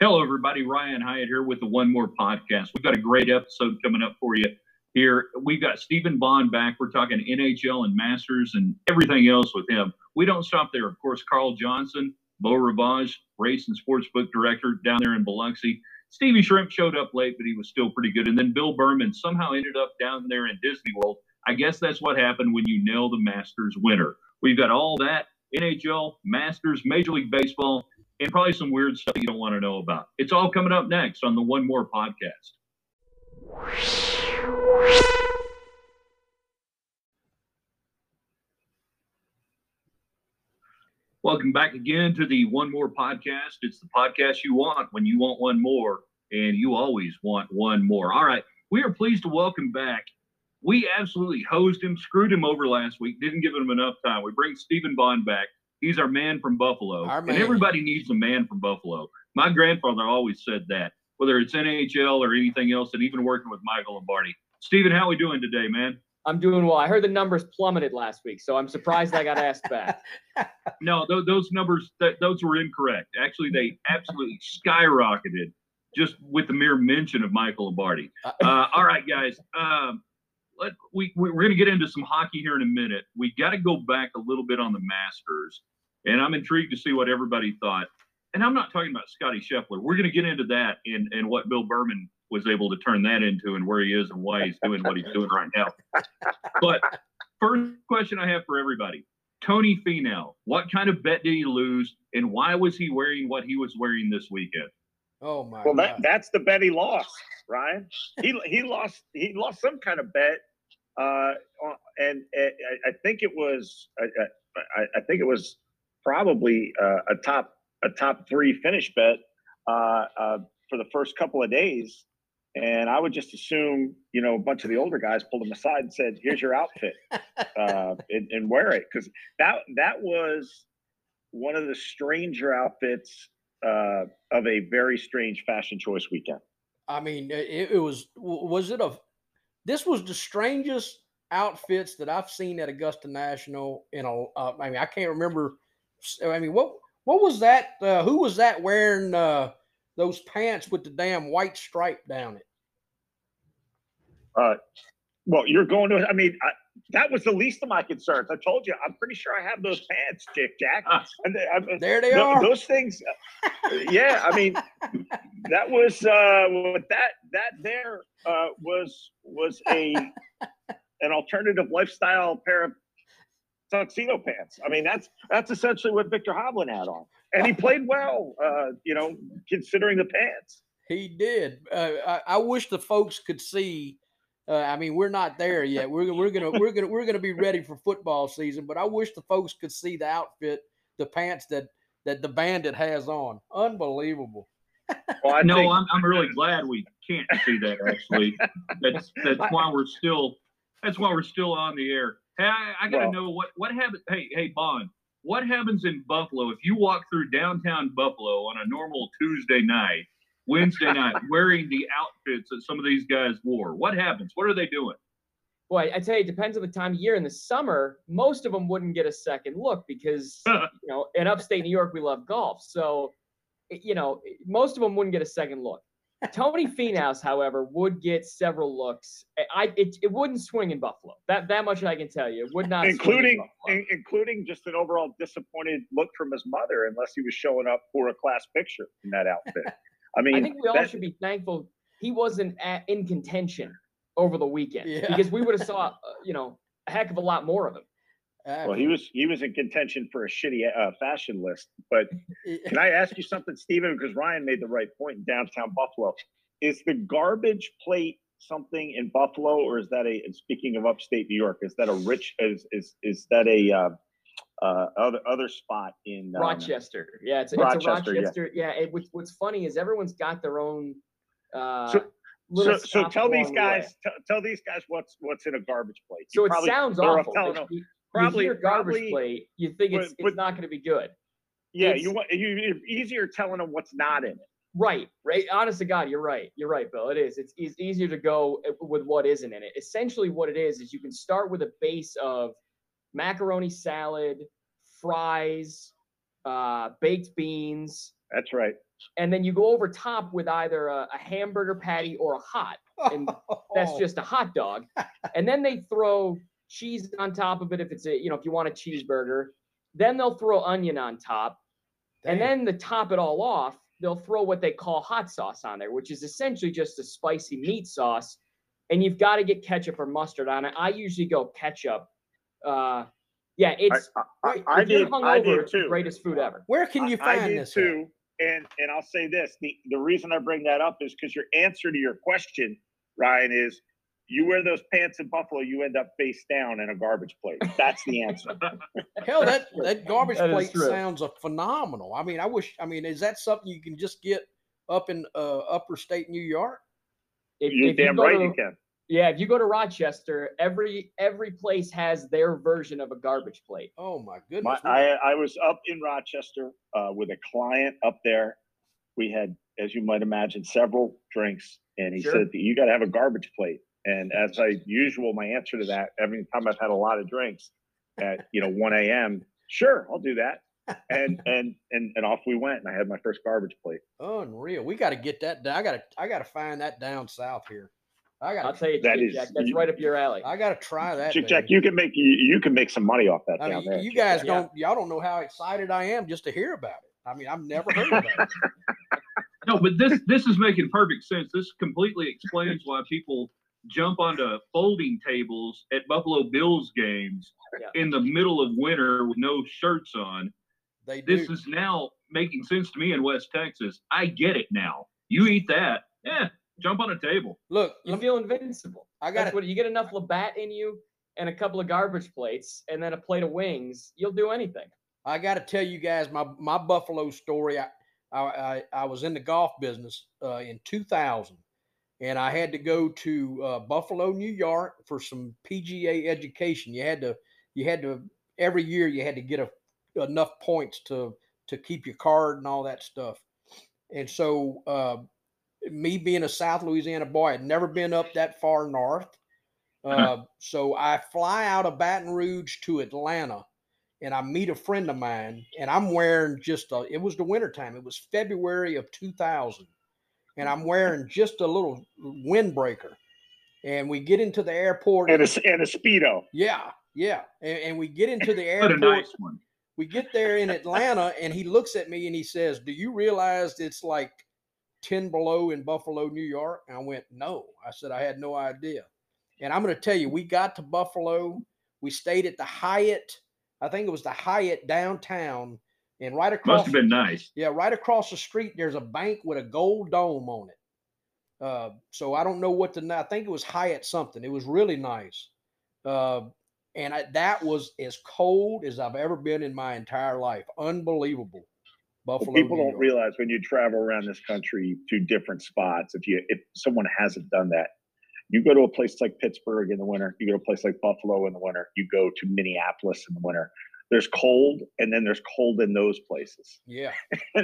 Hello, everybody. Ryan Hyatt here with the One More podcast. We've got a great episode coming up for you here. We've got Stephen Bond back. We're talking NHL and Masters and everything else with him. We don't stop there. Of course, Carl Johnson, Beau Rivage, race and sportsbook director down there in Biloxi. Stevie Shrimp showed up late, but he was still pretty good. And then Bill Berman somehow ended up down there in Disney World. I guess that's what happened when you nail the Masters winner. We've got all that NHL, Masters, Major League Baseball, and probably some weird stuff you don't want to know about. It's all coming up next on the One More podcast. Welcome back again to the One More podcast. It's the podcast you want when you want one more, and you always want one more. All right, we are pleased to welcome back. We absolutely hosed him, screwed him over last week, didn't give him enough time. We bring Stephen Bond back. He's our man from Buffalo. Our man. And everybody needs a man from Buffalo. My grandfather always said that, whether it's NHL or anything else, and even working with Michael Lombardi. Stephen, how are we doing today, man? I'm doing well. I heard the numbers plummeted last week, so I'm surprised I got asked back. No, th- those numbers, th- those were incorrect. Actually, they absolutely skyrocketed just with the mere mention of Michael Lombardi. Uh, all right, guys. Um, let, we, we, we're going to get into some hockey here in a minute. We got to go back a little bit on the Masters, and I'm intrigued to see what everybody thought. And I'm not talking about Scotty Scheffler. We're going to get into that and, and what Bill Berman was able to turn that into and where he is and why he's doing what he's doing right now. But first question I have for everybody Tony Finau, what kind of bet did he lose, and why was he wearing what he was wearing this weekend? Oh my Well, that that's the bet he lost, Ryan. He he lost he lost some kind of bet, uh, and, and I, I think it was I, I, I think it was probably uh, a top a top three finish bet uh, uh, for the first couple of days. And I would just assume, you know, a bunch of the older guys pulled him aside and said, "Here's your outfit, uh, and, and wear it," because that that was one of the stranger outfits uh, of a very strange fashion choice weekend. I mean, it, it was was it a this was the strangest outfits that I've seen at Augusta National in a uh, I mean, I can't remember I mean, what what was that uh, who was that wearing uh, those pants with the damn white stripe down it? Uh, well, you're going to. I mean, I, that was the least of my concerns. I told you, I'm pretty sure I have those pants, Jick Jack. Ah. And they- I- There they th- are. those things. uh, yeah, I mean, that was uh, what that that there uh, was was a an alternative lifestyle pair of tuxedo pants. I mean, that's that's essentially what Viktor Hovland had on, and he played well. Uh, you know, considering the pants. He did. Uh, I, I wish the folks could see. Uh, I mean, we're not there yet. We're we're gonna we're gonna we're gonna be ready for football season. But I wish the folks could see the outfit, the pants that that the bandit has on. Unbelievable. Well, I no, think- I'm, I'm really glad we can't see that. Actually, that's that's why we're still that's why we're still on the air. Hey, I, I got to Well- know what what happens. Hey, hey, Bond, what happens in Buffalo if you walk through downtown Buffalo on a normal Tuesday night, Wednesday night, wearing the outfits that some of these guys wore? What happens? What are they doing? Boy, I tell you, it depends on the time of year. In the summer, most of them wouldn't get a second look because you know, in upstate New York, we love golf. So, you know, most of them wouldn't get a second look. Tony Finau's, however, would get several looks. I- I it, it wouldn't swing in Buffalo. That that much I can tell you. It would not, swing in including in- including just an overall disappointed look from his mother, unless he was showing up for a class picture in that outfit. I mean, I think we all should be thankful he wasn't at, in contention over the weekend Yeah. because we would have saw, uh, you know, a heck of a lot more of him. well, he was he was in contention for a shitty uh, fashion list. But can I ask you something, Stephen? Because Ryan made the right point in downtown Buffalo. Is the garbage plate something in Buffalo, or is that a? And speaking of upstate New York, is that a rich? Is is is that a uh, uh, other other spot in um, Rochester. Yeah, it's, it's a Rochester, yeah. Yeah. it, what's, what's funny is everyone's got their own. Uh, So- So, so tell these the guys, t- tell these guys what's what's in a garbage plate. So it probably- sounds awful. telling but them, you, probably, you hear garbage probably, plate, you think it's, but- it's not going to be good. yeah, it's- you want you you're easier telling them what's not in it. Right, right. Honest to God, you're right. You're right, Bill. It is. It's, it's easier to go uh, with what isn't in it. Essentially, what it is is you can start with a base of macaroni salad, fries, uh, baked beans, That's right. and then you go over top with either a, a hamburger patty or a hot. And That's just a hot dog. And then they throw cheese on top of it if it's a, you know, if you want a cheeseburger. Then they'll throw onion on top. And then to top it all off, they'll throw what they call hot sauce on there, which is essentially just a spicy meat sauce. And you've got to get ketchup or mustard on it. I usually go ketchup. Uh, yeah, it's I, I, if I you're did. I hungover, did it's the too. greatest food ever. where can you I- I find did this? at? too. And and I'll say this: the the reason I bring that up is because your answer to your question, Ryan, is you wear those pants in Buffalo, you end up face down in a garbage plate. That's the answer. Hell, that that garbage That is plate sounds a phenomenal. I mean, I wish. I mean, is that something you can just get up in uh, upper state New York? If, You're if damn go right to- you can. Yeah, if you go to Rochester, every every place has their version of a garbage plate. Oh my My, goodness! I I was up in Rochester uh, with a client up there. We had, as you might imagine, several drinks, and he Sure. said, "You got to have a garbage plate." And as I usual, my answer to that, every time I've had a lot of drinks at you know 1 a.m., sure, I'll do that. And and and and off we went, and I had my first garbage plate. Unreal. We got to get that down. I got to. I got to find that down south here. I I'll got. to tell you, that is, Jack, that's you- right up your alley. I got to try that. Jick Jack, you can make you, you can make some money off that I down mean, there. you guys Yeah. don't. Y'all don't know how excited I am just to hear about it. I mean, I've never heard about it. No, but this this is making perfect sense. This completely explains why people jump onto folding tables at Buffalo Bills games Yeah. in the middle of winter with no shirts on. They do. This is now making sense to me in West Texas. I get it now. You eat that, yeah, jump on a table. Look, You let me- feel invincible. I That's got what you get enough Labatt in you and a couple of garbage plates and then a plate of wings. You'll do anything. I got to tell you guys my my Buffalo story. I I I, I was in the golf business uh, in 2000, and I had to go to uh, Buffalo, New York, for some PGA education. You had to you had to every year you had to get a, enough points to to keep your card and all that stuff. And so, uh, me being a South Louisiana boy, I'd never been up that far north. Uh, so I fly out of Baton Rouge to Atlanta and I meet a friend of mine, and I'm wearing just a, it was the wintertime. It was February of 2000. And I'm wearing just a little windbreaker. And we get into the airport. and a and a speedo. yeah, yeah. And, and we get into the What a airport. nice one. We get there in Atlanta, and he looks at me and he says, Do you realize it's like 10 below in Buffalo, New York? And I went, No. I said, I had no idea. And I'm going to tell you, we got to Buffalo. We stayed at the Hyatt. I think it was the Hyatt downtown. And right across, Must have been nice. yeah, right across the street, there's a bank with a gold dome on it. Uh, so I don't know what the, I think it was Hyatt something. It was really nice. Uh, and I, that was as cold as I've ever been in my entire life. Unbelievable. Well, people New don't York. realize when you travel around this country to different spots, if you if someone hasn't done that, you go to a place like Pittsburgh in the winter, you go to a place like Buffalo in the winter, you go to Minneapolis in the winter. There's cold, and then there's cold in those places. Yeah,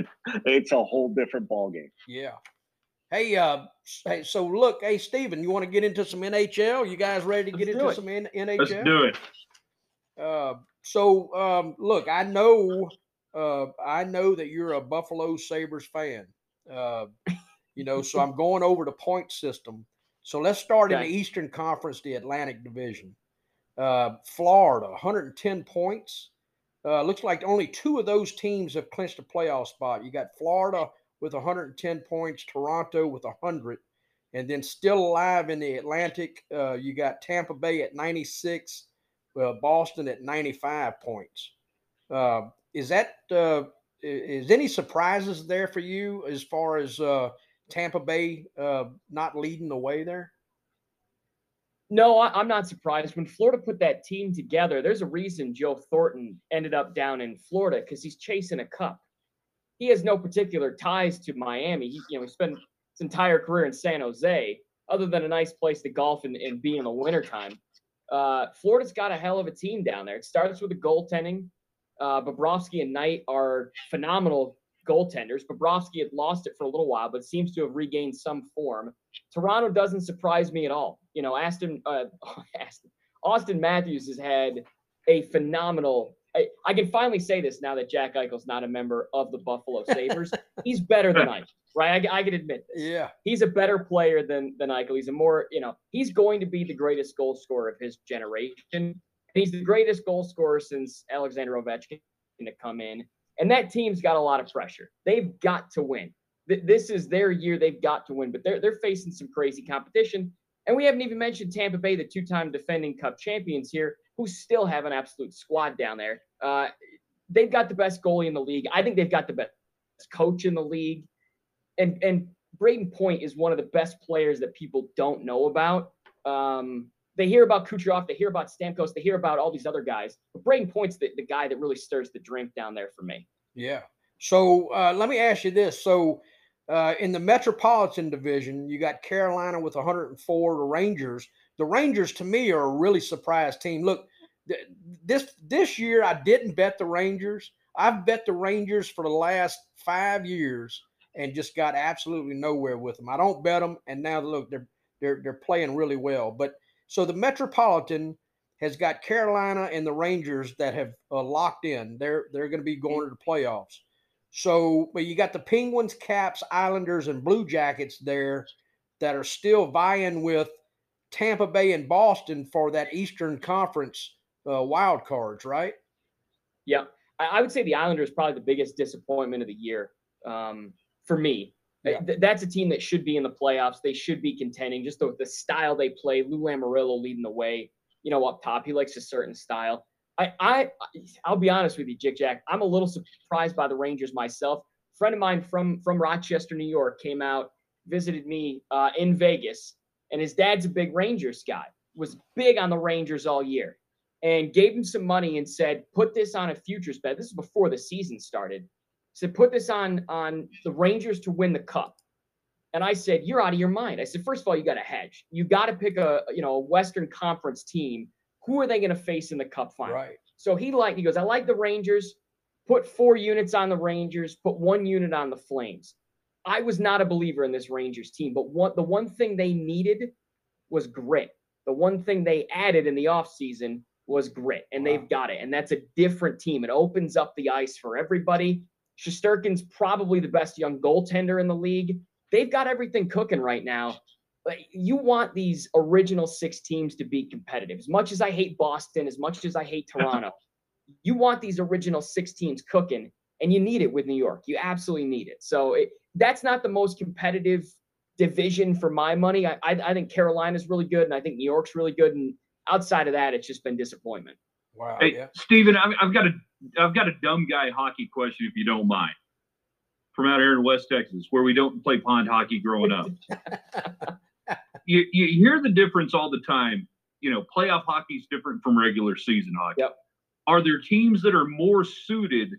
It's a whole different ballgame. yeah. Hey, uh, hey, so look, hey, Steven, you want to get into some NHL? You guys ready to get Let's do into it. some N- NHL? Let's do it. Uh, so um, look, I know, uh, I know that you're a Buffalo Sabres fan. Uh, you know, so I'm going over the point system. So let's start in the Eastern Conference, the Atlantic Division. Uh, Florida, 110 points. Uh, looks like only two of those teams have clinched a playoff spot. You got Florida with 110 points, Toronto with 100, and then still alive in the Atlantic, uh, you got Tampa Bay at 96, uh, Boston at 95 points. Is that uh, is any surprises there for you as far as uh, Tampa Bay uh, not leading the way there? No, I, I'm not surprised. When Florida put that team together, there's a reason Joe Thornton ended up down in Florida because he's chasing a cup. He has no particular ties to Miami. He, you know, he spent his entire career in San Jose, other than a nice place to golf and, and be in the wintertime. Uh, Florida's got a hell of a team down there. It starts with the goaltending. Uh, Bobrovsky and Knight are phenomenal goaltenders. Bobrovsky had lost it for a little while, but seems to have regained some form. Toronto doesn't surprise me at all. You know, Aston, uh, Aston, Auston Matthews has had a phenomenal I, I can finally say this now that Jack Eichel's not a member of the Buffalo Sabres. He's better than Eichel, right? I, I can admit this. Yeah. He's a better player than than Eichel. He's a more, you know, he's going to be the greatest goal scorer of his generation. He's the greatest goal scorer since Alexander Ovechkin to come in. And that team's got a lot of pressure. They've got to win. This is their year. They've got to win, but they're they're facing some crazy competition. And we haven't even mentioned Tampa Bay, the two-time defending Cup champions here, who still have an absolute squad down there. Uh, they've got the best goalie in the league. I think they've got the best coach in the league. And and Brayden Point is one of the best players that people don't know about. Um, they hear about Kucherov, they hear about Stamkos, they hear about all these other guys. But Brayden Point's the, the guy that really stirs the drink down there for me. Yeah. So uh, let me ask you this. So uh, in the Metropolitan Division, you got Carolina with 104. The Rangers. The Rangers, to me, are a really surprise team. Look, th- this this year I didn't bet the Rangers. I've bet the Rangers for the last five years and just got absolutely nowhere with them. I don't bet them, and now look, they're they're they're playing really well. But so the Metropolitan has got Carolina and the Rangers that have uh, locked in. They're they're going to be going to the playoffs. So, but you got the Penguins, Caps, Islanders, and Blue Jackets there that are still vying with Tampa Bay and Boston for that Eastern Conference uh, wild cards, right? Yeah, I would say the Islanders probably the biggest disappointment of the year um, for me. Yeah. That's a team that should be in the playoffs. They should be contending. Just the, the style they play. Lou Lamoriello leading the way. You know, up top, he likes a certain style. I, I, I'll be honest with you, Jick Jack. I'm a little surprised by the Rangers myself. A friend of mine from from Rochester, New York, came out, visited me uh, in Vegas, and his dad's a big Rangers guy. Was big on the Rangers all year, and gave him some money and said, "Put this on a futures bet." This is before the season started. Said, "Put this on on the Rangers to win the cup." And I said, "You're out of your mind." I said, first of all, you got to hedge. You got to pick a you know a Western Conference team who are they going to face in the cup final? Right. So he like he goes, I like the Rangers. Put four units on the Rangers. Put one unit on the Flames. I was not a believer in this Rangers team, but one the one thing they needed was grit. The one thing they added in the offseason was grit, and wow. they've got it. And that's a different team. It opens up the ice for everybody. Shesterkin's probably the best young goaltender in the league. They've got everything cooking right now But you want these original six teams to be competitive. As much as I hate Boston, as much as I hate Toronto, you want these original six teams cooking, and you need it with New York. You absolutely need it. So it, that's not the most competitive division for my money. I, I, I think Carolina's really good, and I think New York's really good. And outside of that, it's just been disappointment. Wow. Hey, yeah. Steven, I've, I've got a I've got a dumb guy hockey question, if you don't mind from out here in West Texas, where we don't play pond hockey growing up. you, you hear the difference all the time. You know, playoff hockey is different from regular season hockey. Yep. Are there teams that are more suited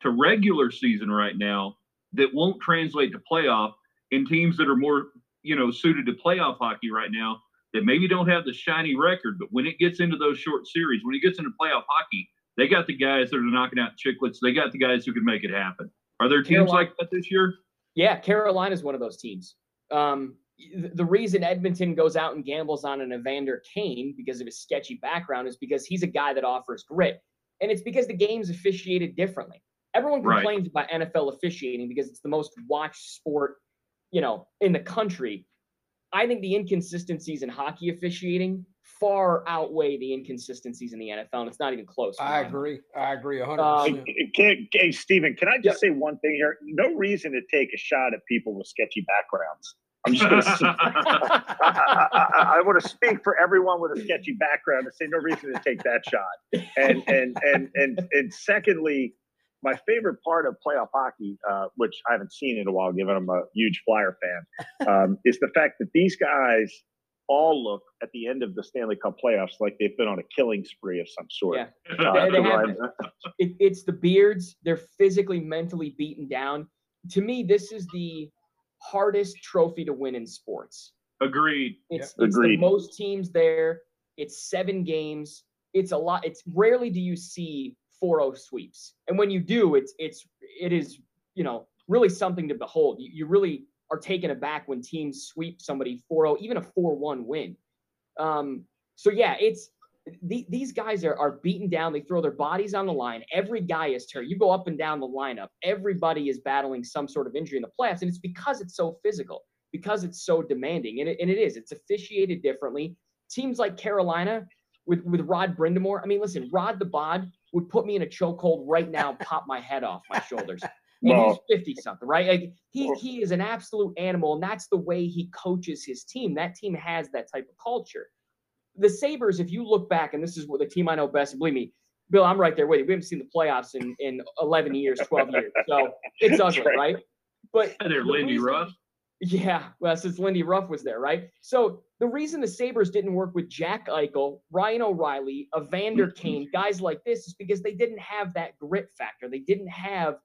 to regular season right now that won't translate to playoff, and teams that are more, you know, suited to playoff hockey right now that maybe don't have the shiny record, but when it gets into those short series, when it gets into playoff hockey, they got the guys that are knocking out chicklets. They got the guys who can make it happen. Are there teams Carolina, like that this year? Yeah, Carolina is one of those teams. Um, the reason Edmonton goes out and gambles on an Evander Kane because of his sketchy background is because he's a guy that offers grit. And it's because the game's officiated differently. Everyone complains right. about NFL officiating because it's the most watched sport, you know, in the country. I think the inconsistencies in hockey officiating far outweigh the inconsistencies in the NFL, and it's not even close. I agree. I agree 100%. Um, hey, hey, Steven, can I just yeah. say one thing here? No reason to take a shot at people with sketchy backgrounds. I'm just going to. I, I want to speak for everyone with a sketchy background and say no reason to take that shot. And and and and and secondly, my favorite part of playoff hockey, uh, which I haven't seen in a while, given I'm a huge Flyer fan, um, is the fact that these guys all look at the end of the Stanley Cup playoffs like they've been on a killing spree of some sort. Yeah. Uh, they, they have, it, it's the beards. They're physically, mentally beaten down. To me, this is the hardest trophy to win in sports. Agreed. It's, yeah. it's Agreed. the most teams there. It's seven games. It's a lot. It's rarely do you see 4-0 sweeps. And when you do, it's it's it is, you know, really something to behold. You, you really are taken aback when teams sweep somebody 4-0, even a 4-1 win. Um, so yeah, it's the, these guys are, are beaten down. They throw their bodies on the line. Every guy is hurt. You go up and down the lineup. Everybody is battling some sort of injury in the playoffs. And it's because it's so physical, because it's so demanding. And it, and it is. It's officiated differently. Teams like Carolina with, with Rod Brind'Amour. I mean, listen, Rod the Bod would put me in a chokehold right now, pop my head off my shoulders. And he's 50 something, right? Like he he is an absolute animal, and that's the way he coaches his team. That team has that type of culture the Sabres, if you look back, and this is what the team I know best, and believe me, Bill, I'm right there with you. We haven't seen the playoffs in, in 11 years, 12 years. So it's ugly, right. right. But and they're the Lindy reason, Ruff. Yeah, well, since Lindy Ruff was there, right? So the reason the Sabres didn't work with Jack Eichel, Ryan O'Reilly, Evander Kane, guys like this is because they didn't have that grit factor. They didn't have,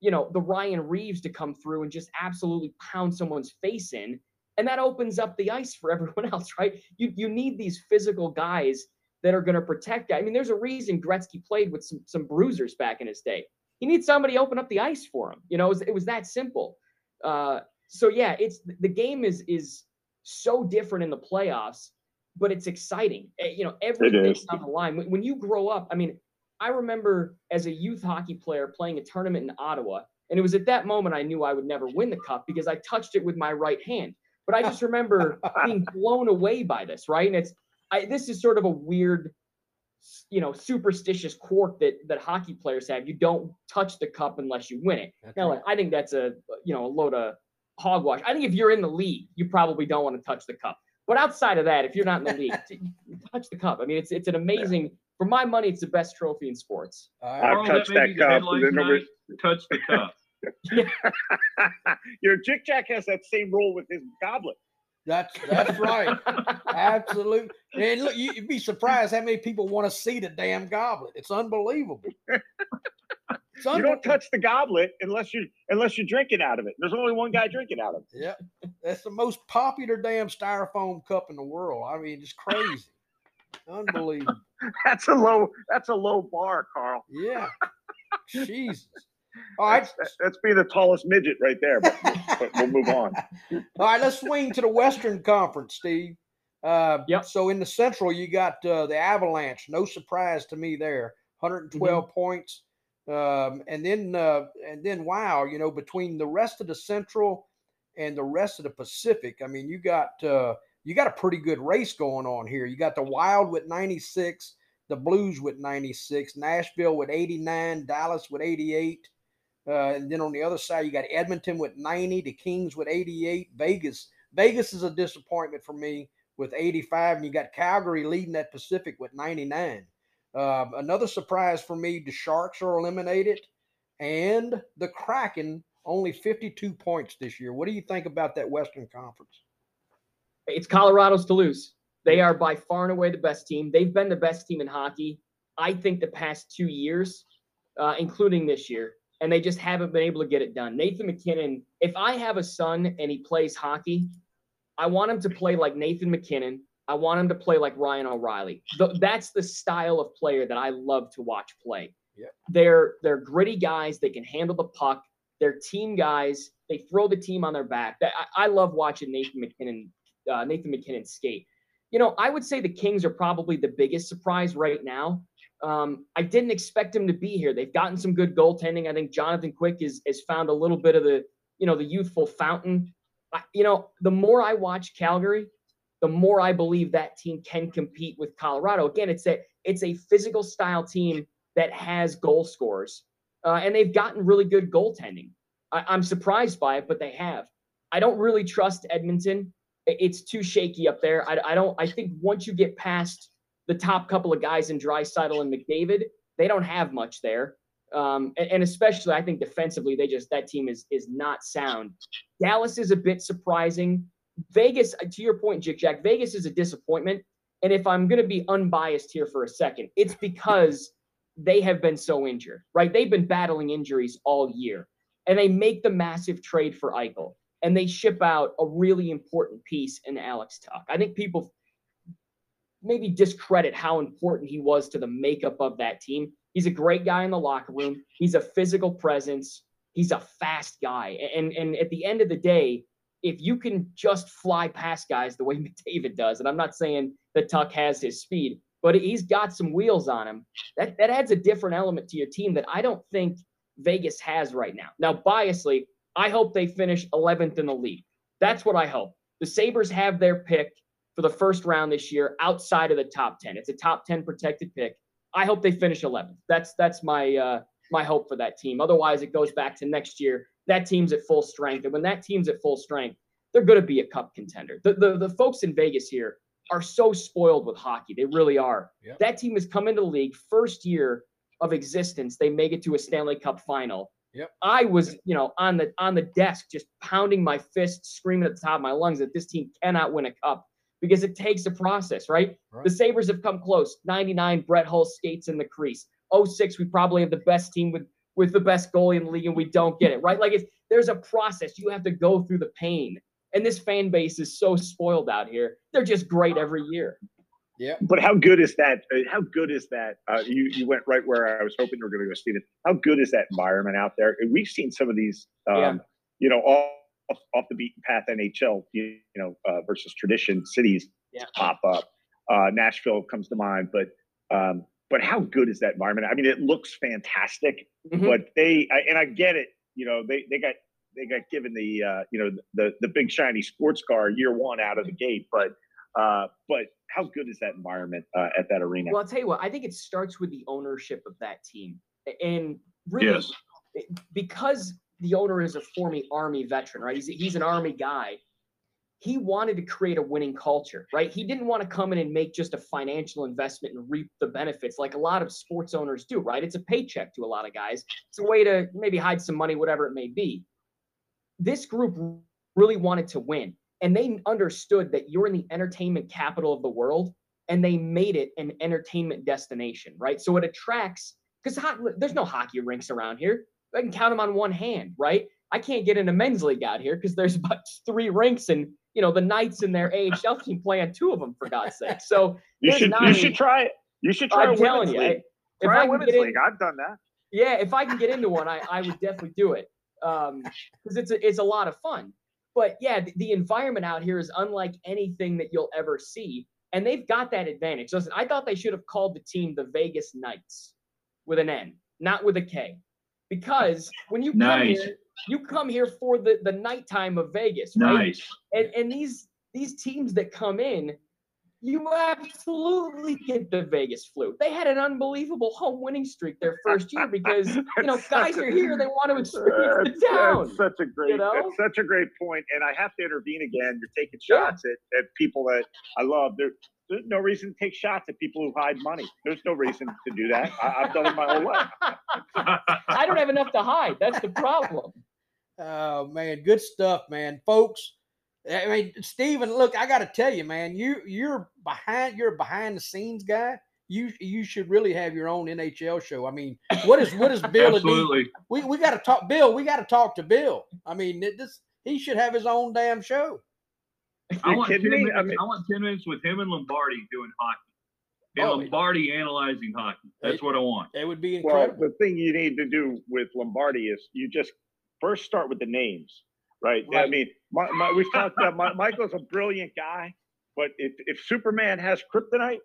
you know, the Ryan Reaves to come through and just absolutely pound someone's face in and that opens up the ice for everyone else, right? You you need these physical guys that are going to protect. I mean, there's a reason Gretzky played with some some bruisers back in his day. He needs somebody to open up the ice for him. You know, it was, it was that simple. Uh, so yeah, it's the game is is so different in the playoffs, but it's exciting. Eh, you know, everything's on the line. When, when you grow up, I mean, I remember as a youth hockey player playing a tournament in Ottawa, and it was at that moment I knew I would never win the cup because I touched it with my right hand. But I just remember being blown away by this, right? And it's I, this is sort of a weird, you know, superstitious quirk that that hockey players have. You don't touch the cup unless you win it. That's now, right. I think that's a you know a load of hogwash. I think if you're in the league, you probably don't want to touch the cup. But outside of that, if you're not in the league, touch the cup. I mean, it's it's an amazing. Yeah. For my money, it's the best trophy in sports. Uh, I've touched that, that cup. Touch the cup. Your Jick Jack has that same rule with his goblet. That's that's right. Absolutely. And look, you'd be surprised how many people want to see the damn goblet. It's unbelievable. It's unbelievable. You don't touch the goblet unless you unless you're drinking out of it. There's only one guy drinking out of it. Yeah. That's the most popular damn styrofoam cup in the world. I mean, it's crazy. Unbelievable. That's a low that's a low bar, Carl. Yeah. Jesus. All right. That's, that's being the tallest midget right there, but, but, we'll move on. All right, let's swing to the Western Conference, Steve. Uh, yep. So in the Central, you got uh, the Avalanche. No surprise to me there. 112 mm-hmm. points. Um, and then, uh, and then, wow, you know, between the rest of the Central and the rest of the Pacific, I mean, you got uh, you got a pretty good race going on here. You got the Wild with 96, the Blues with 96, Nashville with 89, Dallas with 88. Uh, and then on the other side, you got Edmonton with 90, the Kings with 88, Vegas. Vegas is a disappointment for me with 85, and you got Calgary leading that Pacific with 99. Uh, another surprise for me: the Sharks are eliminated, and the Kraken only 52 points this year. What do you think about that Western Conference? It's Colorado's to lose. They are by far and away the best team. They've been the best team in hockey. I think the past two years, uh, including this year and they just haven't been able to get it done. Nathan MacKinnon, if I have a son and he plays hockey, I want him to play like Nathan MacKinnon. I want him to play like Ryan O'Reilly. that's the style of player that I love to watch play. Yeah. They're they're gritty guys. They can handle the puck. They're team guys. They throw the team on their back. I, I love watching Nathan MacKinnon uh, Nathan MacKinnon skate. You know, I would say the Kings are probably the biggest surprise right now um, I didn't expect him to be here. They've gotten some good goaltending. I think Jonathan Quick is has found a little bit of the you know the youthful fountain. I, you know, the more I watch Calgary, the more I believe that team can compete with Colorado. Again, it's a it's a physical style team that has goal scorers, uh, and they've gotten really good goaltending. I, I'm surprised by it, but they have. I don't really trust Edmonton. It's too shaky up there. I, I don't. I think once you get past the top couple of guys in Draisaitl and McDavid, they don't have much there. Um, and, and, especially, I think defensively, they just that team is is not sound. Dallas is a bit surprising. Vegas, uh, to your point, Jick Jack, Vegas is a disappointment. And if I'm going to be unbiased here for a second, it's because they have been so injured, right? They've been battling injuries all year, and they make the massive trade for Eichel, and they ship out a really important piece in Alex Tuch. I think people maybe discredit how important he was to the makeup of that team. He's a great guy in the locker room. He's a physical presence. He's a fast guy. And and at the end of the day, if you can just fly past guys the way McDavid does, and I'm not saying that Tuch has his speed, but he's got some wheels on him. That that adds a different element to your team that I don't think Vegas has right now. Now, biasly, I hope they finish 11th in the league. That's what I hope. The Sabres have their pick for the first round this year outside of the top 10. It's a top 10 protected pick. I hope they finish 11th. That's that's my uh, my hope for that team. Otherwise, it goes back to next year. That team's at full strength, and when that team's at full strength, they're going to be a cup contender. The, the the folks in Vegas here are so spoiled with hockey. They really are. Yep. That team has come into the league first year of existence. They make it to a Stanley Cup final. Yep. I was, you know, on the on the desk just pounding my fist, screaming at the top of my lungs that this team cannot win a cup because it takes a process, right? Right. The Sabres have come close. 99, Brett Hull skates in the crease. 06, we probably have the best team with with the best goalie in the league, and we don't get it, right? Like it's there's a process. You have to go through the pain. And this fan base is so spoiled out here. They're just great every year. Yeah. But how good is that? uh, How good is that? Uh, you you went right where I was hoping you were going to go, Steven. How good is that environment out there? We've seen some of these, um, Yeah. you know, off off the beaten path NHL, you, you know, uh, versus tradition cities Yeah. pop up. Uh, Nashville comes to mind, but um, but how good is that environment? I mean, it looks fantastic, Mhm. but they I, and I get it. You know, they they got they got given the uh, you know the the big shiny sports car year one out of the gate, but uh, but how good is that environment uh, at that arena? Well, I'll tell you what, I think it starts with the ownership of that team. And really, Yes. because the owner is a former Army veteran, right? He's, he's an Army guy. He wanted to create a winning culture, right? He didn't want to come in and make just a financial investment and reap the benefits like a lot of sports owners do, right? It's a paycheck to a lot of guys. It's a way to maybe hide some money, whatever it may be. This group really wanted to win, and they understood that you're in the entertainment capital of the world, and they made it an entertainment destination, right? So it attracts because there's no hockey rinks around here. I can count them on one hand, right? I can't get into men's league out here because there's about three rinks, and you know the Knights and their AHL team play on two of them for God's sake. So You should not you any- should try it. You should try I'm a telling women's you, league. I- if Try I a can women's get in, league. I've done that. yeah, if I can get into one, I, I would definitely do it. Um, because it's a, it's a lot of fun. But yeah, the, the environment out here is unlike anything that you'll ever see, and they've got that advantage. Listen, I thought they should have called the team the Vegas Nights with an N, not with a K, because when you come Nice. here, you come here for the the nighttime of Vegas, right? Nice. and and these these teams that come in, you absolutely get the Vegas flu. They had an unbelievable home winning streak their first year because you know guys are here, they want to experience the town. that's such a great, know? that's such a great point. And I have to intervene again. You're taking Yeah. shots at, at people that I love. There, there's no reason to take shots at people who hide money. There's no reason to do that. I, I've done it my whole life. I don't have enough to hide. That's the problem. Oh man, good stuff, man, folks. I mean, Steven, look, I got to tell you, man, you you're behind, you're a behind the scenes guy. You you should really have your own NHL show. I mean, what is what is Bill? Absolutely. We we got to talk, Bill. We got to talk to Bill. I mean, this he should have his own damn show. I You want, 10 kidding me? minutes, I I, want 10 minutes with him and Lombardi doing hockey. And Oh, Lombardi analyzing hockey. That's what I want. It would be incredible. Well, the thing you need to do with Lombardi is you just first start with the names, right? I mean, my, my, we've talked about my, Michael's a brilliant guy, but if, if Superman has kryptonite,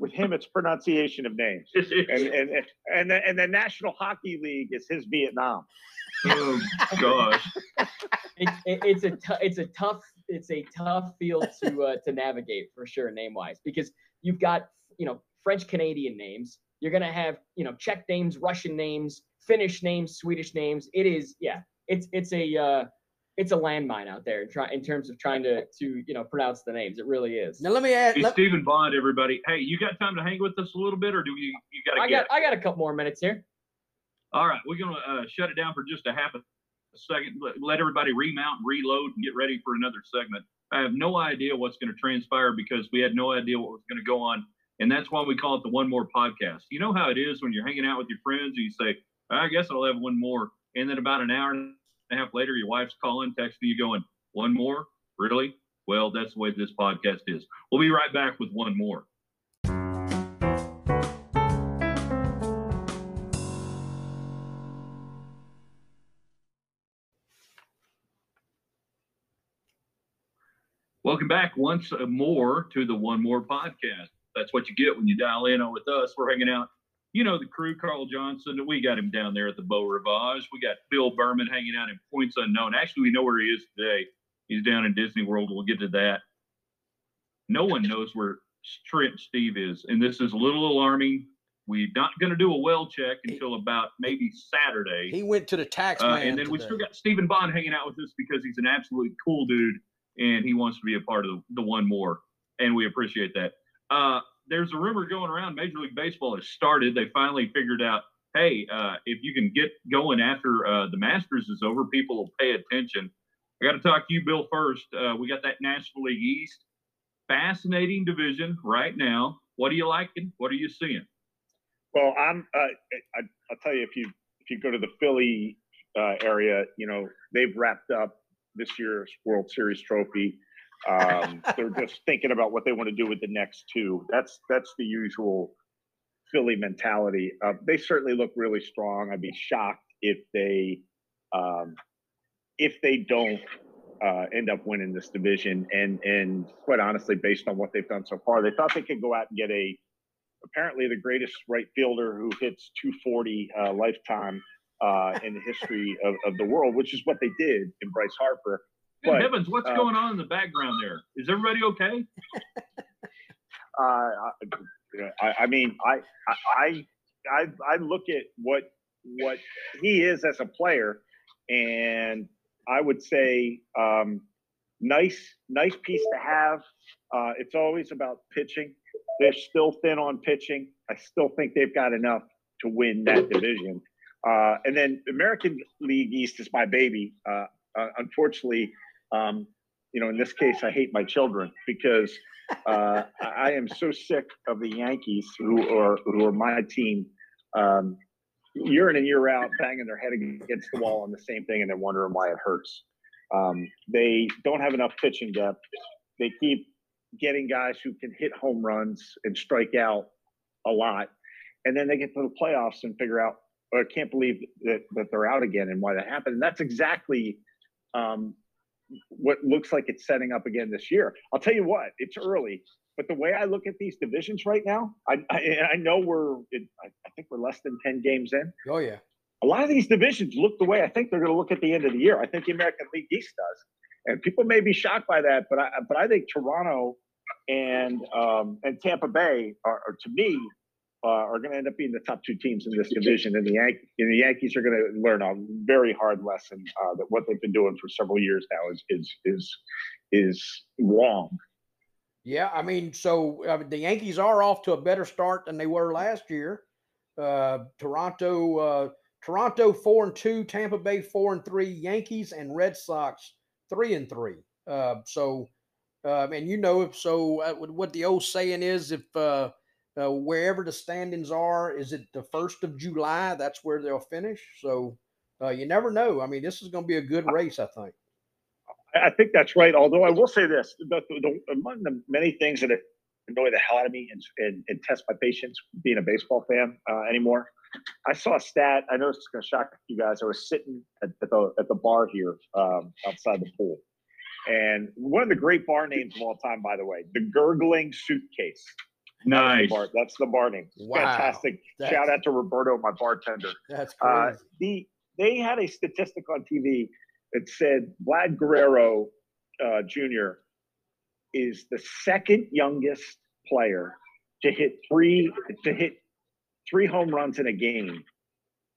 with him it's pronunciation of names. And and and the, and the National Hockey League is his Vietnam. oh, gosh. It, it, it's a it's a tough it's a tough field to uh, to navigate for sure name wise because you've got you know French Canadian names. You're gonna have you know Czech names, Russian names, Finnish names, Swedish names. It is yeah. It's it's a uh, it's a landmine out there in, try, in terms of trying to to you know pronounce the names. It really is. Now let me ask. Hey, Let, Stephen Bond, everybody. Hey, you got time to hang with us a little bit, or do you you got to I get? got I got a couple more minutes here. All right, we're gonna uh, shut it down for just a half a second. Let, let everybody remount, and reload, and get ready for another segment. I have no idea what's going to transpire because we had no idea what was going to go on, and that's why we call it the One More Podcast. You know how it is when you're hanging out with your friends, and you say, "I guess I'll have one more," and then about an hour and a half later, your wife's calling, texting you, going, "One more? Really?" Well, that's the way this podcast is. We'll be right back with one more. Welcome back once more to the One More podcast. that's what you get when you dial in with us. We're hanging out. You know the crew, Carl Johnson. We got him down there at the Beau Rivage. We got Bill Berman hanging out in points unknown. Actually, we know where he is today. He's down in Disney World. We'll get to that. No one knows where Trent Steve is, and this is a little alarming. We're not going to do a well check until about maybe Saturday. He went to the tax Uh, man. and then we today. still got Stephen Bond hanging out with us because he's an absolutely cool dude and he wants to be a part of the, the one more. And we appreciate that. Uh, there's a rumor going around Major League Baseball has started. They finally figured out, hey, uh, if you can get going after uh, the Masters is over, people will pay attention. I got to talk to you, Bill, first. Uh, we got that National League East. Fascinating division right now. What are you liking? What are you seeing? Well, I'm. Uh, I, I'll tell you if you if you go to the Philly uh, area, you know they've wrapped up this year's World Series trophy. Um, they're just thinking about what they want to do with the next two. That's that's the usual Philly mentality. Uh, they certainly look really strong. I'd be shocked if they um, if they don't uh, end up winning this division. And and quite honestly, based on what they've done so far, they thought they could go out and get a apparently the greatest right fielder who hits 240 uh, lifetime uh, in the history of, of the world, which is what they did in Bryce Harper. Good heavens, what's uh, going on in the background there? Is everybody okay? Uh, I, I mean, I, I, I, I look at what what he is as a player, and I would say, um, nice, nice piece to have. Uh, it's always about pitching. They're still thin on pitching. I still think they've got enough to win that division. Uh, and then American League East is my baby. Uh, uh, unfortunately, um, you know, in this case, I hate my children because uh, I am so sick of the Yankees, who are who are my team, um, year in and year out, banging their head against the wall on the same thing, and then wondering why it hurts. Um, they don't have enough pitching depth. They keep getting guys who can hit home runs and strike out a lot, and then they get to the playoffs and figure out, or I can't believe that that they're out again and why that happened. And that's exactly um, what looks like it's setting up again this year. I'll tell you what, it's early, but the way I look at these divisions right now, I I, I know we're I I think we're less than ten games in. Oh yeah. A lot of these divisions look the way I think they're going to look at the end of the year. I think the American League East does, and people may be shocked by that, but I but I think Toronto and um, and Tampa Bay are, are to me uh, are going to end up being the top two teams in this division, and the Yankees and the Yankees are going to learn a very hard lesson uh, that what they've been doing for several years now is is is is wrong. Yeah, I mean, so uh, the Yankees are off to a better start than they were last year. Uh, Toronto, uh, Toronto four and two, Tampa Bay four and three, Yankees and Red Sox three and three. Uh, so, uh, and you know, if so, uh, what- what the old saying is, if uh, wherever the standings are, is it the first of July? That's where they'll finish. So, uh, you never know. I mean, this is going to be a good race, I think. I think that's right. Although I will say this: the, the, among the many things that annoy the hell out of me and, and, and test my patience being a baseball fan uh, anymore, I saw a stat. I know is going to shock you guys. I was sitting at, at the at the bar here um, outside the pool, and one of the great bar names of all time, by the way, the Gurgling Suitcase. That's the Nice. bar, that's the bar name. Wow. Fantastic. That's- Shout out to Roberto, my bartender. That's Uh, crazy. the they had a statistic on TV that said Vlad Guerrero uh, Jr. is the second youngest player to hit three to hit three home runs in a game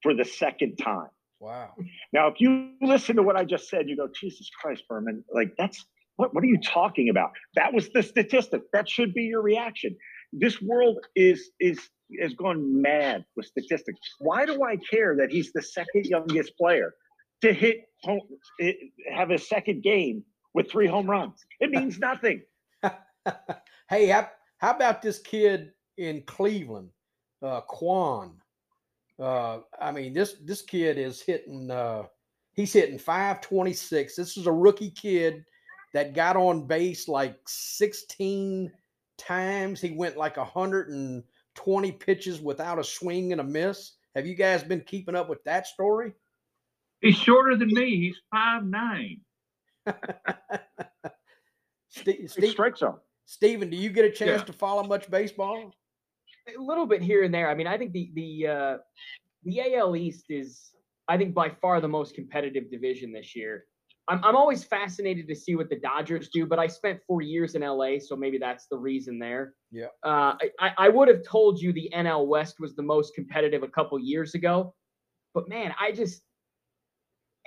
for the second time. wow. Now, if you listen to what I just said, you go, Jesus Christ, Berman, like that's what what are you talking about? That was the statistic. That should be your reaction. This world is is has gone mad with statistics. Why do I care that he's the second youngest player to hit home, eh, have a second game with three home runs? It means nothing. hey, how, how about this kid in Cleveland, uh, Kwan? Uh, I mean, this this kid is hitting. Uh, he's hitting 526. This is a rookie kid that got on base like 16 times. He went like 120 pitches without a swing and a miss. Have you guys been keeping up with that story? He's shorter than me. He's five nine. Steve, It's Steve, strike zone. Steven, do you get a chance Yeah. to follow much baseball? a little bit here and there. I mean, I think the the uh, the AL East is, I think, by far the most competitive division this year. I'm I'm always fascinated to see what the Dodgers do, but I spent four years in LA, so maybe that's the reason there. Yeah. Uh, I- I would have told you the NL West was the most competitive a couple years ago, but man, I just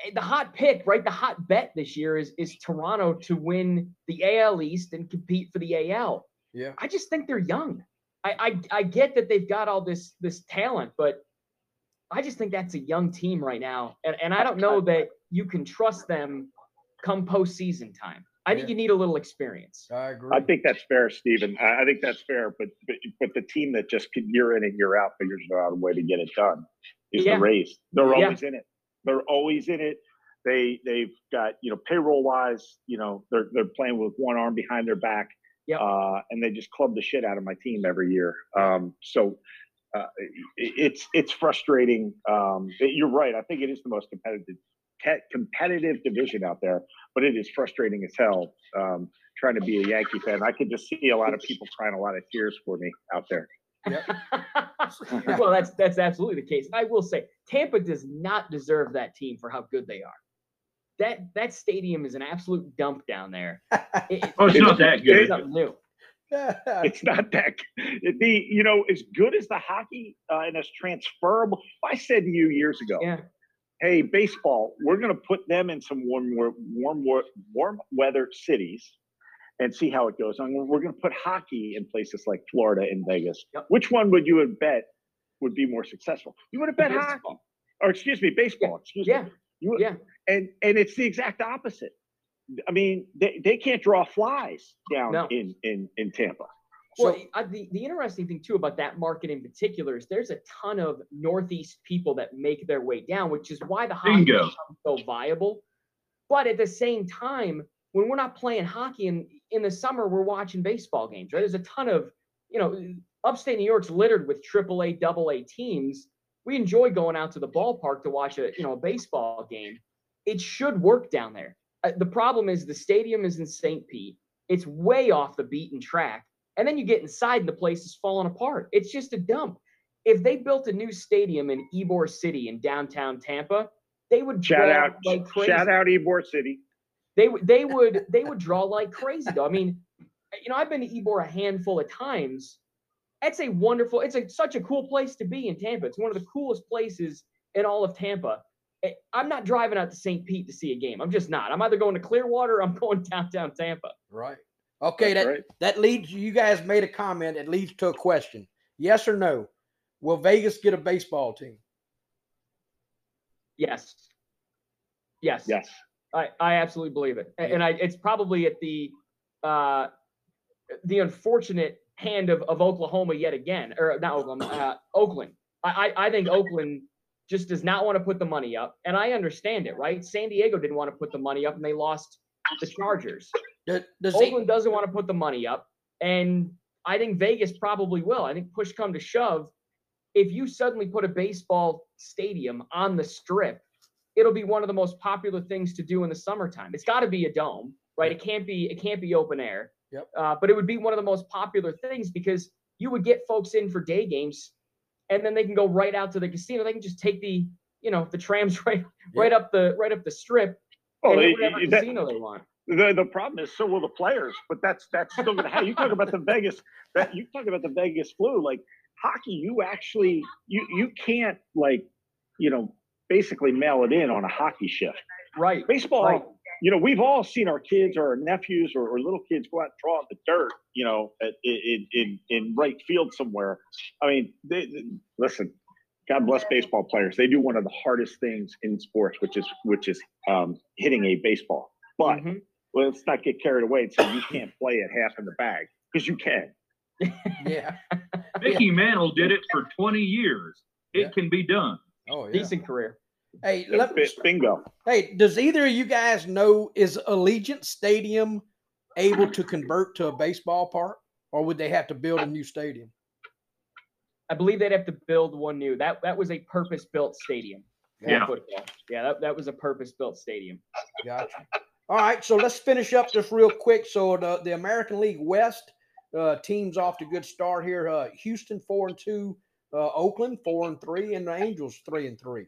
eh, the hot pick, right? The hot bet this year is is Toronto to win the AL East and compete for the AL. Yeah. I just think they're young. I, I I get that they've got all this this talent, but I just think that's a young team right now, and and I don't know that you can trust them come postseason time. I think Yeah. you need a little experience. I agree. I think that's fair, Stephen. I, I think that's fair. But, but but the team that just can year in and year out figures out a way to get it done is Yeah. the Rays. They're Yeah. always in it. They're always in it. They they've got you know payroll wise, you know they're they're playing with one arm behind their back. Yep. Uh, and they just club the shit out of my team every year. Um, so uh, it, it's it's frustrating. Um, it- you're right. I think it is the most competitive ca- competitive division out there, but it is frustrating as hell. Um, trying to be a Yankee fan, I could just see a lot of people crying a lot of tears for me out there. well, that's that's absolutely the case. I will say Tampa does not deserve that team for how good they are. That that stadium is an absolute dump down there. It- it- Oh, it's not that good. it's something new. It's not that it, the you know as good as the hockey uh, and as transferable. I said to you years ago, Yeah. Hey, baseball, we're going to put them in some warm, warm, warm, warm weather cities and see how it goes. And we're going to put hockey in places like Florida and Vegas. Yep. Which one would you have bet would be more successful? You would have bet hockey, or excuse me, baseball. Excuse Yeah. me. You, Yeah. and and it's the exact opposite. I mean, they, they can't draw flies down No. in, in in Tampa. Well, So- uh, the, the interesting thing too about that market in particular is there's a ton of Northeast people that make their way down, which is why the hockey becomes so viable. But at the same time, when we're not playing hockey in in the summer, we're watching baseball games. Right? There's a ton of you know, upstate New York's littered with AAA, double A teams. We enjoy going out to the ballpark to watch a you know a baseball game. It should work down there. Uh, the problem is the stadium is in St. Pete. It's way off the beaten track. And then you get inside and the place is falling apart. It's just a dump. If they built a new stadium in Ybor City in downtown Tampa, they would Shout draw out, like crazy. shout out, Ybor City. They would they would they would draw like crazy though. I mean, you know, I've been to Ybor a handful of times. It's a wonderful, it's a such a cool place to be in Tampa. It's one of the coolest places in all of Tampa. Eh, I'm not driving out to St. Pete to see a game. I'm just not. I'm either going to Clearwater or I'm going downtown Tampa. Right. Okay, That's that right. that leads you guys made a comment. It leads to a question. Yes or no? Will Vegas get a baseball team? Yes. Yes. Yes. I, I absolutely believe it. A- And I it's probably at the uh the unfortunate hand of, of Oklahoma yet again. Or not Oklahoma, uh, Oakland. I, I I think Oakland just does not want to put the money up. And I understand it, right? San Diego didn't want to put the money up and they lost the Chargers. Does, does he- Oakland doesn't want to put the money up. And I think Vegas probably will. I think push come to shove, if you suddenly put a baseball stadium on the strip, it'll be one of the most popular things to do in the summertime. It's got to be a dome, right? It can't be it can't be open air. Yep. Uh, but it would be one of the most popular things because you would get folks in for day games, and then they can go right out to the casino. They can just take the you know the trams right right up the right up the strip Well, and hit it- whatever it- that- casino they want. The the problem is so will the players, but that's that's still gonna happen. You talk about the Vegas that you talk about the Vegas flu, like hockey, you actually you you can't like you know basically mail it in on a hockey shift. Right. Baseball, Right. you know, we've all seen our kids or our nephews or, or little kids go out and draw in the dirt, you know, in, in in right field somewhere. I mean, they, they- listen. God bless baseball players. They do one of the hardest things in sports, which is which is um, hitting a baseball. But Mhm. Well, let's not get carried away and say you can't play it half in the bag because you can. yeah. Mickey Mantle did it for 20 years. It Yeah. can be done. Oh yeah. Decent career. Hey, let, Bi- Bingo. hey, does either of you guys know is Allegiant Stadium able to convert to a baseball park, or would they have to build a new stadium? I believe they'd have to build one new. That that was a purpose built stadium. Yeah. Football. Yeah, that, that was a purpose built stadium. Gotcha. All right, so let's finish up just real quick. So the, the American League West uh, teams off to a good start here. Uh, Houston four and two, uh, Oakland four and three, and the Angels three and three.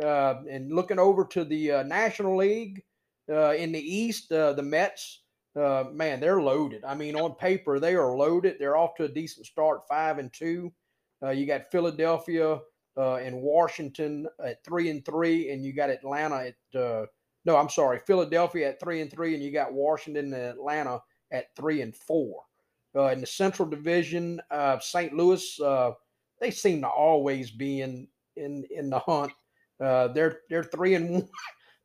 Uh, and looking over to the uh, National League uh, in the East, the Mets, man, they're loaded. I mean, on paper they are loaded. They're off to a decent start, five and two. you got Philadelphia and Washington at three and three, and you got Atlanta at no, I'm sorry, Philadelphia at three and three, and you got Washington and Atlanta at three and four. Uh, in the Central Division, uh, St. Louis, uh, they seem to always be in in in the hunt. Uh, they're they're three and one.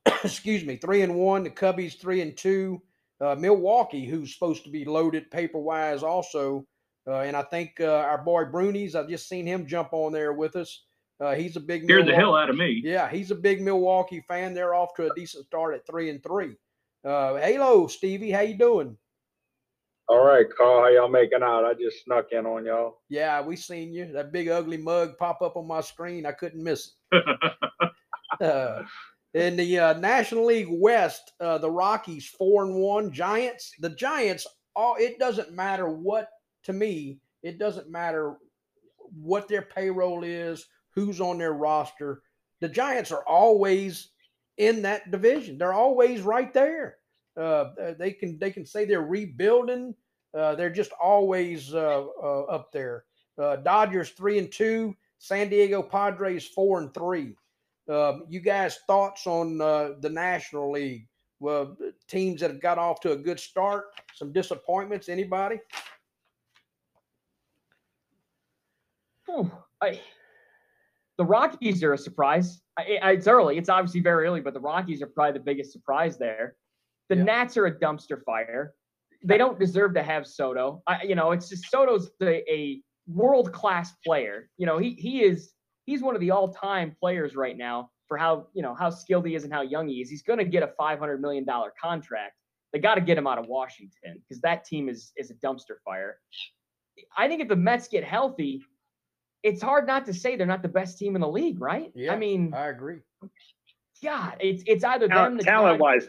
excuse me, three and one. The Cubbies three and two. Uh, Milwaukee, who's supposed to be loaded paper wise, also, uh, and I think our boy Brunies. I've just seen him jump on there with us. He's a big. Scared the hell out of me. Yeah, he's a big Milwaukee fan. They're off to a decent start at three and three. hello, Stevie. How you doing? All right, Carl, how y'all making out? I just snuck in on y'all. Yeah, we seen you. That big ugly mug pop up on my screen. I couldn't miss it. uh, in the uh, National League West, uh, the Rockies four and one. Giants, the Giants. All it doesn't matter what to me. It doesn't matter what their payroll is, who's on their roster. The Giants are always in that division. They're always right there. Uh, uh, they can they can say they're rebuilding. Uh, they're just always uh, uh up there. Uh, Dodgers three and two. San Diego Padres four and three. Um, you guys thoughts on the National League? Well, teams that have got off to a good start. Some disappointments. Anybody? Oh, I, the Rockies are a surprise. It's early. It's obviously very early, but the Rockies are probably the biggest surprise there. The yeah. Nats are a dumpster fire. They don't deserve to have Soto. I, you know, it's just Soto's a, a world class player. You know, he he is he's one of the all time players right now for how you know how skilled he is and how young he is. He's going to get a five hundred million dollar contract. They got to get him out of Washington because that team is is a dumpster fire. I think if the Mets get healthy, it's hard not to say they're not the best team in the league, right? Yeah, I mean, I agree. God, it's it's either talent, them talent wise,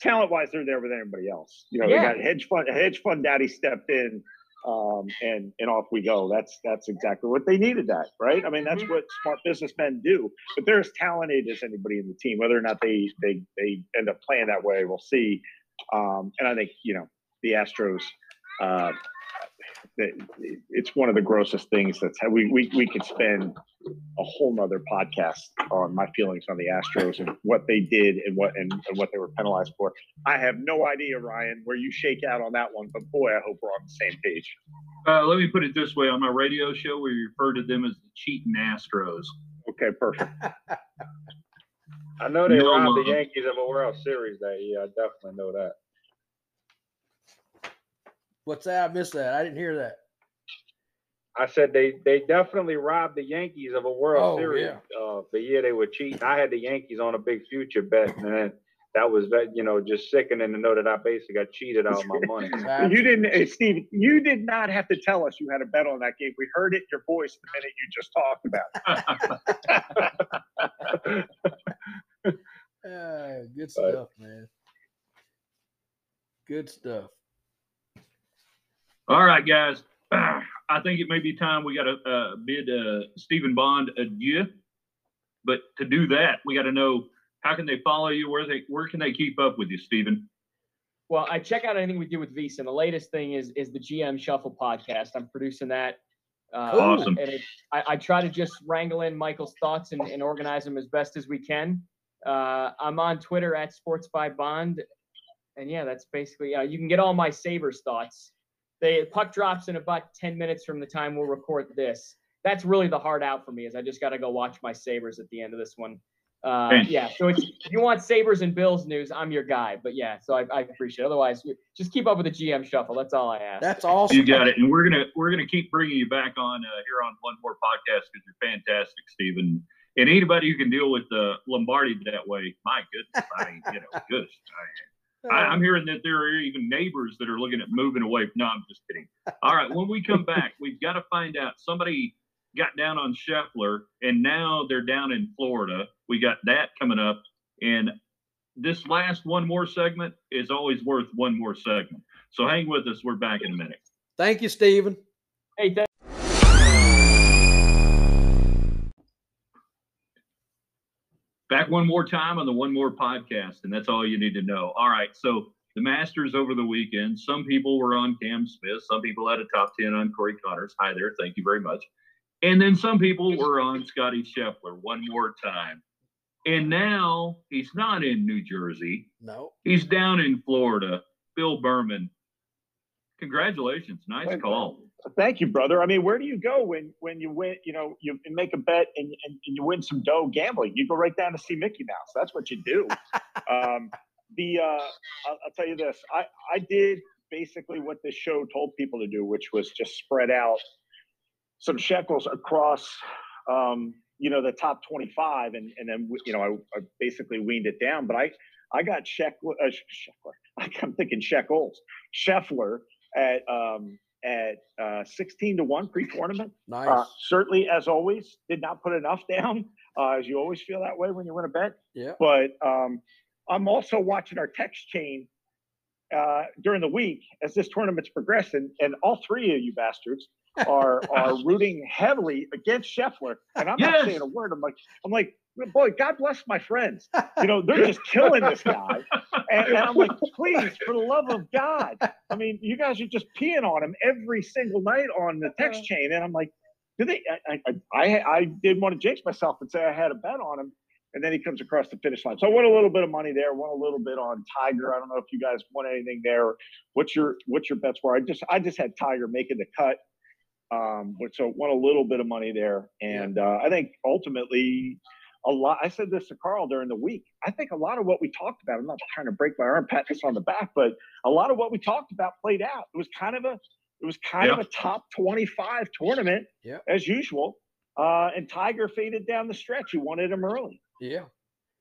talent wise, they're there with everybody else. You know, yeah. they got hedge fund, hedge fund daddy stepped in, um, and and off we go. That's that's exactly what they needed. That right? I mean, that's mm-hmm. what smart businessmen do. But they're as talented as anybody in the team. Whether or not they they they end up playing that way, we'll see. Um, and I think you know the Astros. Uh, it's one of the grossest things that's we, we we could spend a whole nother podcast on my feelings on the Astros and what they did and what and, and, what they were penalized for. I have no idea, Ryan, where you shake out on that one, but boy, I hope we're on the same page. Uh, let me put it this way: on my radio show, we refer to them as the cheating Astros. Okay, perfect. I know they no, robbed the Yankees of a World Series that year. I definitely know that. What's that? I missed that. I didn't hear that. I said they they definitely robbed the Yankees of a World oh, Series yeah. uh, the year they were cheating. I had the Yankees on a big future bet, and that was that. you know just sickening to know that I basically got cheated out of my money. you didn't, Steve. You did not have to tell us you had a bet on that game. We heard it in your voice the minute you just talked about it. uh, good stuff, man. Good stuff. All right, guys. I think it may be time we got to uh, bid uh, Stephen Bond adieu. But to do that, we got to know how can they follow you? Where they where can they keep up with you, Stephen? Well, I check out anything we do with VSiN. The latest thing is is the GM Shuffle podcast. I'm producing that. Uh, awesome. And it, I, I, try to just wrangle in Michael's thoughts and, and organize them as best as we can. Uh, I'm on Twitter at Sports by Bond, and yeah, that's basically. Uh, you can get all my Sabres thoughts the puck drops in about 10 minutes from the time we'll record this. That's really the hard out for me is I just got to go watch my Sabres at the end of this one. Uh, yeah, so it's, if you want Sabres and Bills news, I'm your guy. But yeah, so I, I appreciate it. Otherwise, just keep up with the GM shuffle. That's all I ask. That's awesome. You got it. And we're gonna we're gonna keep bringing you back on uh, here on one more podcast because you're fantastic, Stephen. And anybody who can deal with uh, Lombardi that way, my goodness, I mean, you know, goodness, I, uh. am hearing that there are even neighbors that are looking at moving away. No, I'm just kidding. All right, when we come back, we've got to find out. Somebody got down on Scheffler, and now they're down in Florida. We got that coming up, and this last one more segment is always worth one more segment. So hang with us. We're back in a minute. Thank you, Stephen. Hey, th- back one more time on the One More podcast, and that's all you need to know. All right, so the Masters over the weekend. Some people were on Cam Smith. Some people had a top ten on Corey Conners. Hi there, thank you very much. And then some people were on Scotty Scheffler one more time. And now he's not in New Jersey. No, he's down in Florida. Bill Berman. Congratulations, nice call. Thank you, brother. I mean, where do you go when when you win? You know, you make a bet and, and, and you win some dough gambling. You go right down to see Mickey Mouse. That's what you do. um, the uh, I'll, I'll tell you this. I I did basically what this show told people to do, which was just spread out some shekels across um, you know the top 25 and and then you know I, I basically weaned it down but i i got Sheck, uh, Scheffler i'm thinking shekels Scheffler at um at uh 16 to 1 pre-tournament. Nice. uh, certainly as always did not put enough down uh, as you always feel that way when you win a bet. Yeah. But um i'm also watching our text chain uh, during the week as this tournament's progressing, and all three of you bastards are are rooting heavily against Scheffler, and I'm yes. not saying a word. I'm like, I'm like, boy, God bless my friends. You know, they're just killing this guy, and, and, I'm like, please, for the love of God. I mean, you guys are just peeing on him every single night on the text uh-huh. chain, and I'm like, do they? I I, I, I didn't want to jinx myself and say I had a bet on him. And then he comes across the finish line. So I won a little bit of money there. Won a little bit on Tiger. I don't know if you guys won anything there. What's your what's your bets were? I just I just had Tiger making the cut um, so won a little bit of money there. And uh, I think ultimately, a lot. I said this to Carl during the week. I think a lot of what we talked about. I'm not trying to break my arm, pat this on the back, but a lot of what we talked about played out. It was kind of a, it was kind yeah. of a top 25 tournament, yeah. as usual. Uh, and Tiger faded down the stretch. You wanted him early. Yeah.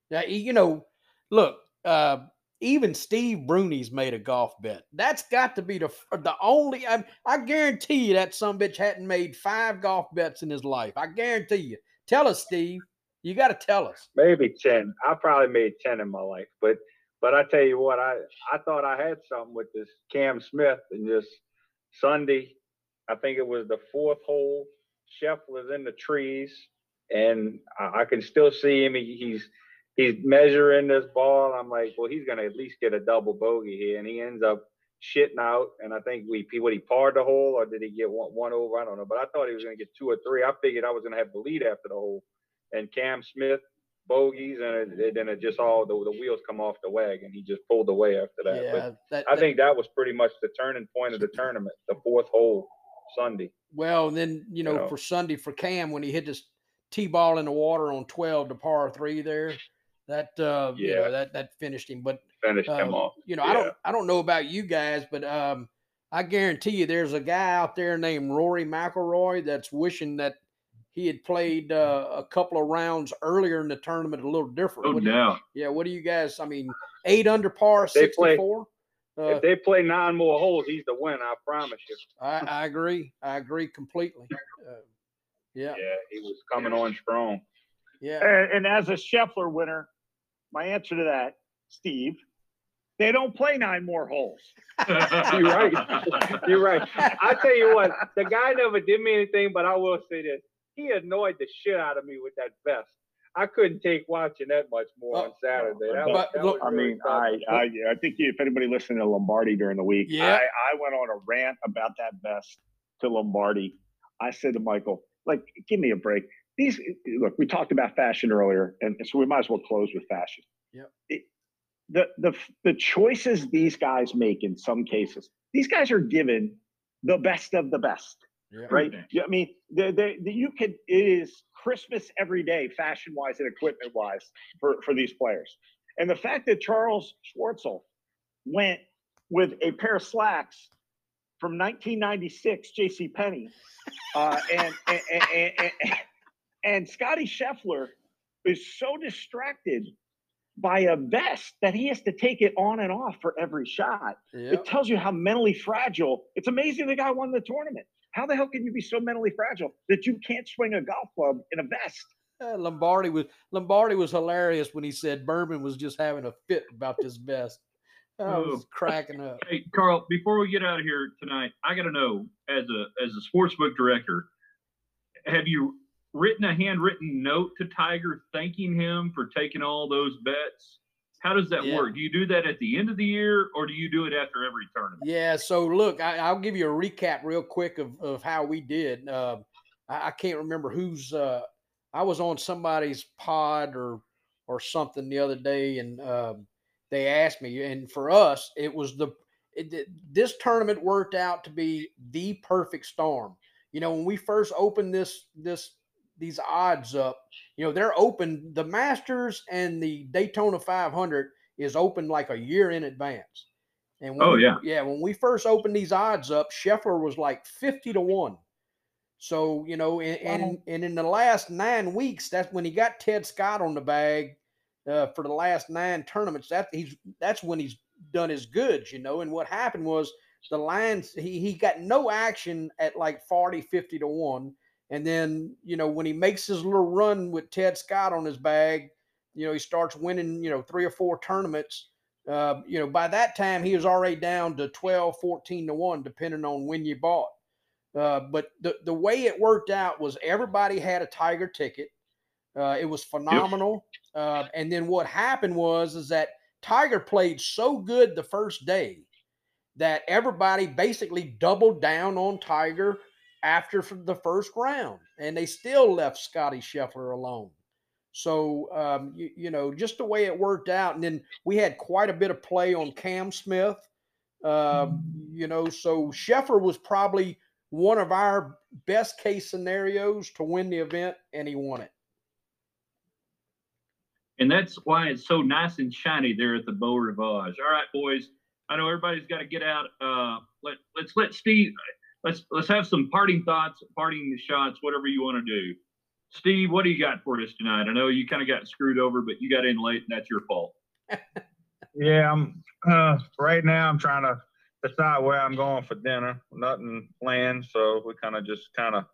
Yeah. You know, look, uh, even Steve Brunies made a golf bet. That's got to be the the only. I, I guarantee you that some bitch hadn't made five golf bets in his life. I guarantee you. Tell us, Steve. You got to tell us. Maybe ten. I probably made ten in my life, but but I tell you what, I I thought I had something with this Cam Smith and just Sunday. I think it was the fourth hole. Scheffler's in the trees, and I, I can still see him. He, he's he's measuring this ball. I'm like, well, he's gonna at least get a double bogey here, and he ends up shitting out. And I think we what he parred the hole, or did he get one, one over? I don't know, but I thought he was gonna get two or three. I figured I was gonna have the lead after the hole, and Cam Smith bogeys, and it, then it just all the, the wheels come off the wagon. He just pulled away after that. Yeah, but that, I think that was pretty much the turning point of the tournament, the fourth hole Sunday. Well, then you know, you know, for Sunday for Cam when he hit this tee ball in the water on twelve to par three there that uh, yeah. you know that that finished him. But finished uh, him off. You know, yeah. I don't I don't know about you guys, but um, I guarantee you, there's a guy out there named Rory McIlroy that's wishing that he had played uh, a couple of rounds earlier in the tournament a little different. Oh, no. Yeah, what do you guys? I mean, eight under par, sixty-four. Uh, if they play nine more holes, he's the winner. I promise you. I, I agree. I agree completely. Uh, yeah. Yeah, he was coming on strong. Yeah. And, and, as a Scheffler winner, my answer to that, Steve, they don't play nine more holes. You're right. You're right. I tell you what, the guy never did me anything, but I will say this: he annoyed the shit out of me with that vest. I couldn't take watching that much more oh, on Saturday. Oh, that but, was, look, really I mean, I, I I think if anybody listened to Lombardi during the week, yeah. I, I went on a rant about that vest to Lombardi. I said to Michael, like, give me a break these look, we talked about fashion earlier, and so we might as well close with fashion. Yeah. the the the choices these guys make in some cases, these guys are given the best of the best. Yeah. Right. Yeah, I mean, they, they, you could. It is Christmas every day, fashion wise and equipment wise, for for these players. And the fact that Charles Schwartzel went with a pair of slacks from 1996 J.C. Penney, uh, and, and, and, and and Scotty Scheffler is so distracted by a vest that he has to take it on and off for every shot. Yep. It tells you how mentally fragile. It's amazing the guy won the tournament. How the hell can you be so mentally fragile that you can't swing a golf club in a vest? Uh, Lombardi was Lombardi was hilarious when he said Berman was just having a fit about this vest. I was cracking up. Hey, Carl, before we get out of here tonight, I got to know as a as a sports book director, have you written a handwritten note to Tiger thanking him for taking all those bets? How does that yeah. work? Do you do that at the end of the year or do you do it after every tournament? Yeah. So look, I, will give you a recap real quick of, of how we did. Uh, I, I, can't remember who's. Uh, I was on somebody's pod or or something the other day, and um, they asked me, and for us, it was the it, this tournament worked out to be the perfect storm. You know, when we first opened this this these odds up, you know, they're open. The Masters and the Daytona 500 is open like a year in advance. And when oh we, yeah, yeah. When we first opened these odds up, Scheffler was like 50 to one. So you know, and, and, and in the last nine weeks, that's when he got Ted Scott on the bag uh, for the last nine tournaments. That he's that's when he's done his goods, you know. And what happened was the lines he he got no action at like 40, 50 to one. And then, you know, when he makes his little run with Ted Scott on his bag, you know, he starts winning, you know, three or four tournaments. Uh, you know, by that time he was already down to 12, 14 to 1, depending on when you bought. Uh, but the, the way it worked out was everybody had a Tiger ticket. Uh, it was phenomenal. Yep. Uh, and then what happened was is that Tiger played so good the first day that everybody basically doubled down on Tiger after the first round, and they still left Scotty Scheffler alone. So um, you, you, know, just the way it worked out, and then we had quite a bit of play on Cam Smith. Uh, you know, so Scheffler was probably one of our best case scenarios to win the event, and he won it. And that's why it's so nice and shiny there at the Beau Rivage. All right, boys. I know everybody's got to get out. Uh, let let's let Steve. Let's let's have some parting thoughts, parting shots, whatever you want to do. Steve, what do you got for us tonight? I know you kind of got screwed over, but you got in late, and that's your fault. yeah, I'm. Uh, right now, I'm trying to decide where I'm going for dinner. Nothing planned, so we kind of just kind of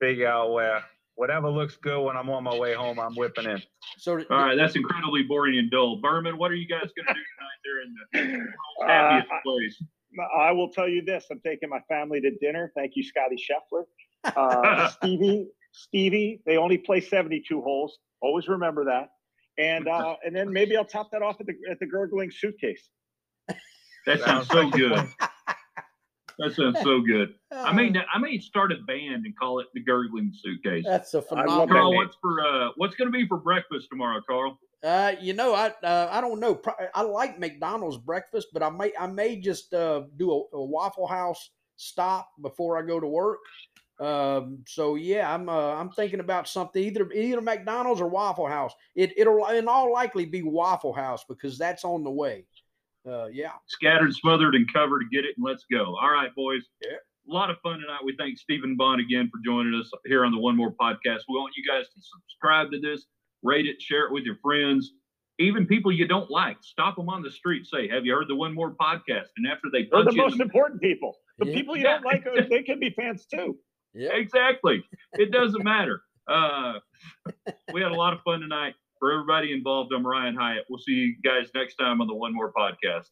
figure out where whatever looks good when I'm on my way home, I'm whipping in. So, all right, that's incredibly boring and dull. Berman, what are you guys going to do tonight there in the happiest uh, place? I will tell you this: I'm taking my family to dinner. Thank you, Scotty Scheffler. Uh, Stevie, Stevie. They only play 72 holes. Always remember that. And uh, and then maybe I'll top that off at the at the gurgling suitcase. That sounds so good. That sounds so good. I mean, I may start a band and call it the Gurgling Suitcase. That's a phenomenal. Carl, what's for uh, what's going to be for breakfast tomorrow, Carl? Uh, you know, I uh, I don't know. I like McDonald's breakfast, but I may I may just uh, do a, a Waffle House stop before I go to work. Um, so yeah, I'm uh, I'm thinking about something either either McDonald's or Waffle House. It it'll in all likely be Waffle House because that's on the way uh, yeah. Scattered, smothered, and covered to get it, and let's go. All right, boys. Yeah. A lot of fun tonight. We thank Stephen Bond again for joining us here on the One More podcast. We want you guys to subscribe to this, rate it, share it with your friends, even people you don't like. Stop them on the street. Say, "Have you heard the One More podcast?" And after they punch they're the most important people. The yeah. people you don't like, they can be fans too. Yeah, exactly. It doesn't matter. Uh, we had a lot of fun tonight for everybody involved, I'm Ryan Hyatt. We'll see you guys next time on the One More podcast.